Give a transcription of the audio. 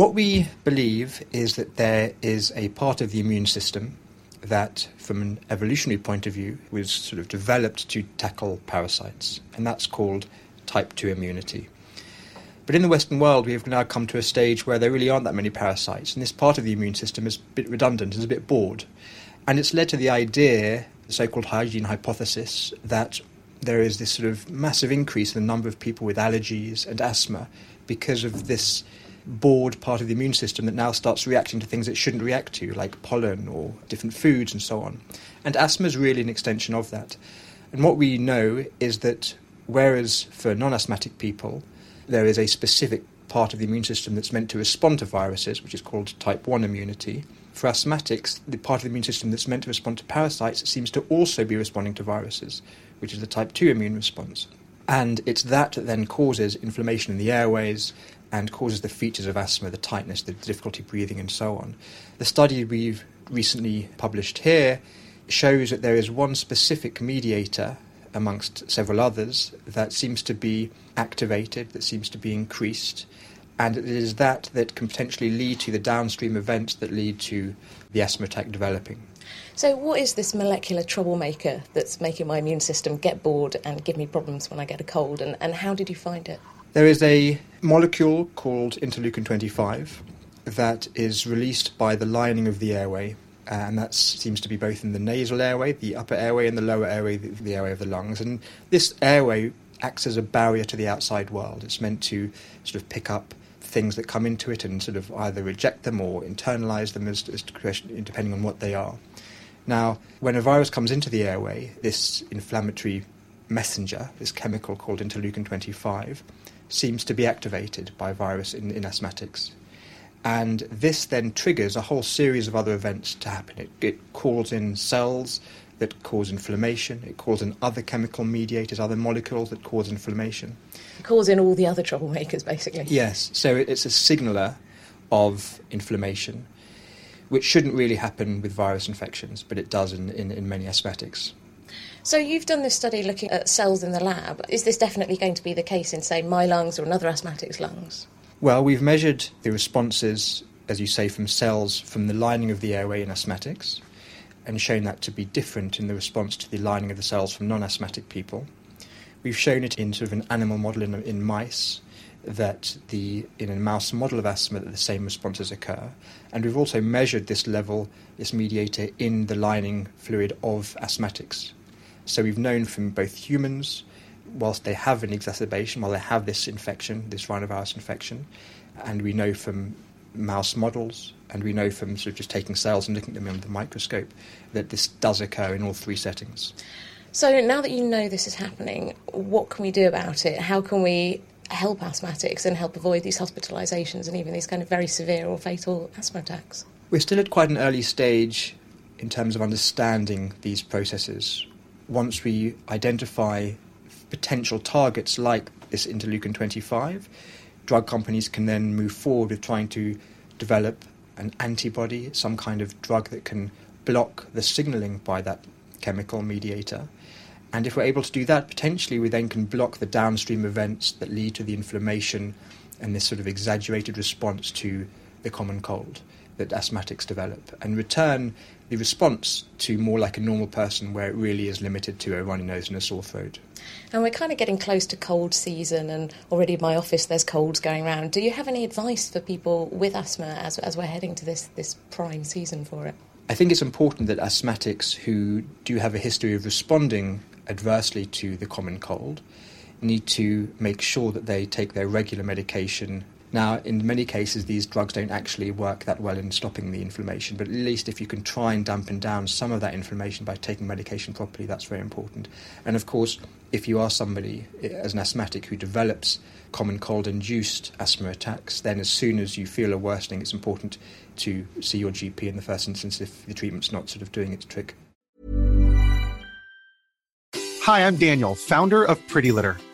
What we believe is that there is a part of the immune system that, from an evolutionary point of view, was sort of developed to tackle parasites, and that's called type 2 immunity. But in the Western world, we have now come to a stage where there really aren't that many parasites, and this part of the immune system is a bit redundant, is a bit bored. And it's led to the idea, the so called hygiene hypothesis, that there is this sort of massive increase in the number of people with allergies and asthma because of this bored part of the immune system that now starts reacting to things it shouldn't react to, like pollen or different foods and so on. And asthma is really an extension of that. And what we know is that whereas for non asthmatic people, there is a specific part of the immune system that's meant to respond to viruses, which is called type 1 immunity. For asthmatics, the part of the immune system that's meant to respond to parasites seems to also be responding to viruses, which is the type 2 immune response. And it's that that then causes inflammation in the airways and causes the features of asthma, the tightness, the difficulty breathing, and so on. The study we've recently published here shows that there is one specific mediator amongst several others that seems to be activated, that seems to be increased, and it is that that can potentially lead to the downstream events that lead to the asthma attack developing. So, what is this molecular troublemaker that's making my immune system get bored and give me problems when I get a cold, and, and how did you find it? There is a molecule called interleukin 25 that is released by the lining of the airway, uh, and that seems to be both in the nasal airway, the upper airway, and the lower airway, the, the airway of the lungs. And this airway acts as a barrier to the outside world. It's meant to sort of pick up things that come into it and sort of either reject them or internalize them as, as depending on what they are. Now, when a virus comes into the airway, this inflammatory messenger, this chemical called interleukin 25, seems to be activated by virus in, in asthmatics. And this then triggers a whole series of other events to happen. It, it calls in cells that cause inflammation, it calls in other chemical mediators, other molecules that cause inflammation. It calls in all the other troublemakers, basically. Yes, so it's a signaller of inflammation, which shouldn't really happen with virus infections, but it does in, in, in many asthmatics. So you've done this study looking at cells in the lab. Is this definitely going to be the case in, say, my lungs or another asthmatic's lungs? Well, we've measured the responses, as you say, from cells from the lining of the airway in asthmatics and shown that to be different in the response to the lining of the cells from non asthmatic people. We've shown it in sort of an animal model in, in mice that the in a mouse model of asthma that the same responses occur and we've also measured this level this mediator in the lining fluid of asthmatics so we've known from both humans, whilst they have an exacerbation, while they have this infection, this rhinovirus infection, and we know from mouse models, and we know from sort of just taking cells and looking at them under the microscope, that this does occur in all three settings. So now that you know this is happening, what can we do about it? How can we help asthmatics and help avoid these hospitalisations and even these kind of very severe or fatal asthma attacks? We're still at quite an early stage in terms of understanding these processes once we identify potential targets like this interleukin 25, drug companies can then move forward with trying to develop an antibody, some kind of drug that can block the signaling by that chemical mediator. And if we're able to do that, potentially we then can block the downstream events that lead to the inflammation and this sort of exaggerated response to the common cold that asthmatics develop and return the response to more like a normal person where it really is limited to a runny nose and a sore throat. And we're kind of getting close to cold season, and already in my office there's colds going around. Do you have any advice for people with asthma as, as we're heading to this, this prime season for it? I think it's important that asthmatics who do have a history of responding adversely to the common cold need to make sure that they take their regular medication now, in many cases, these drugs don't actually work that well in stopping the inflammation, but at least if you can try and dampen down some of that inflammation by taking medication properly, that's very important. And of course, if you are somebody eh, as an asthmatic who develops common cold induced asthma attacks, then as soon as you feel a worsening, it's important to see your GP in the first instance if the treatment's not sort of doing its trick. Hi, I'm Daniel, founder of Pretty Litter.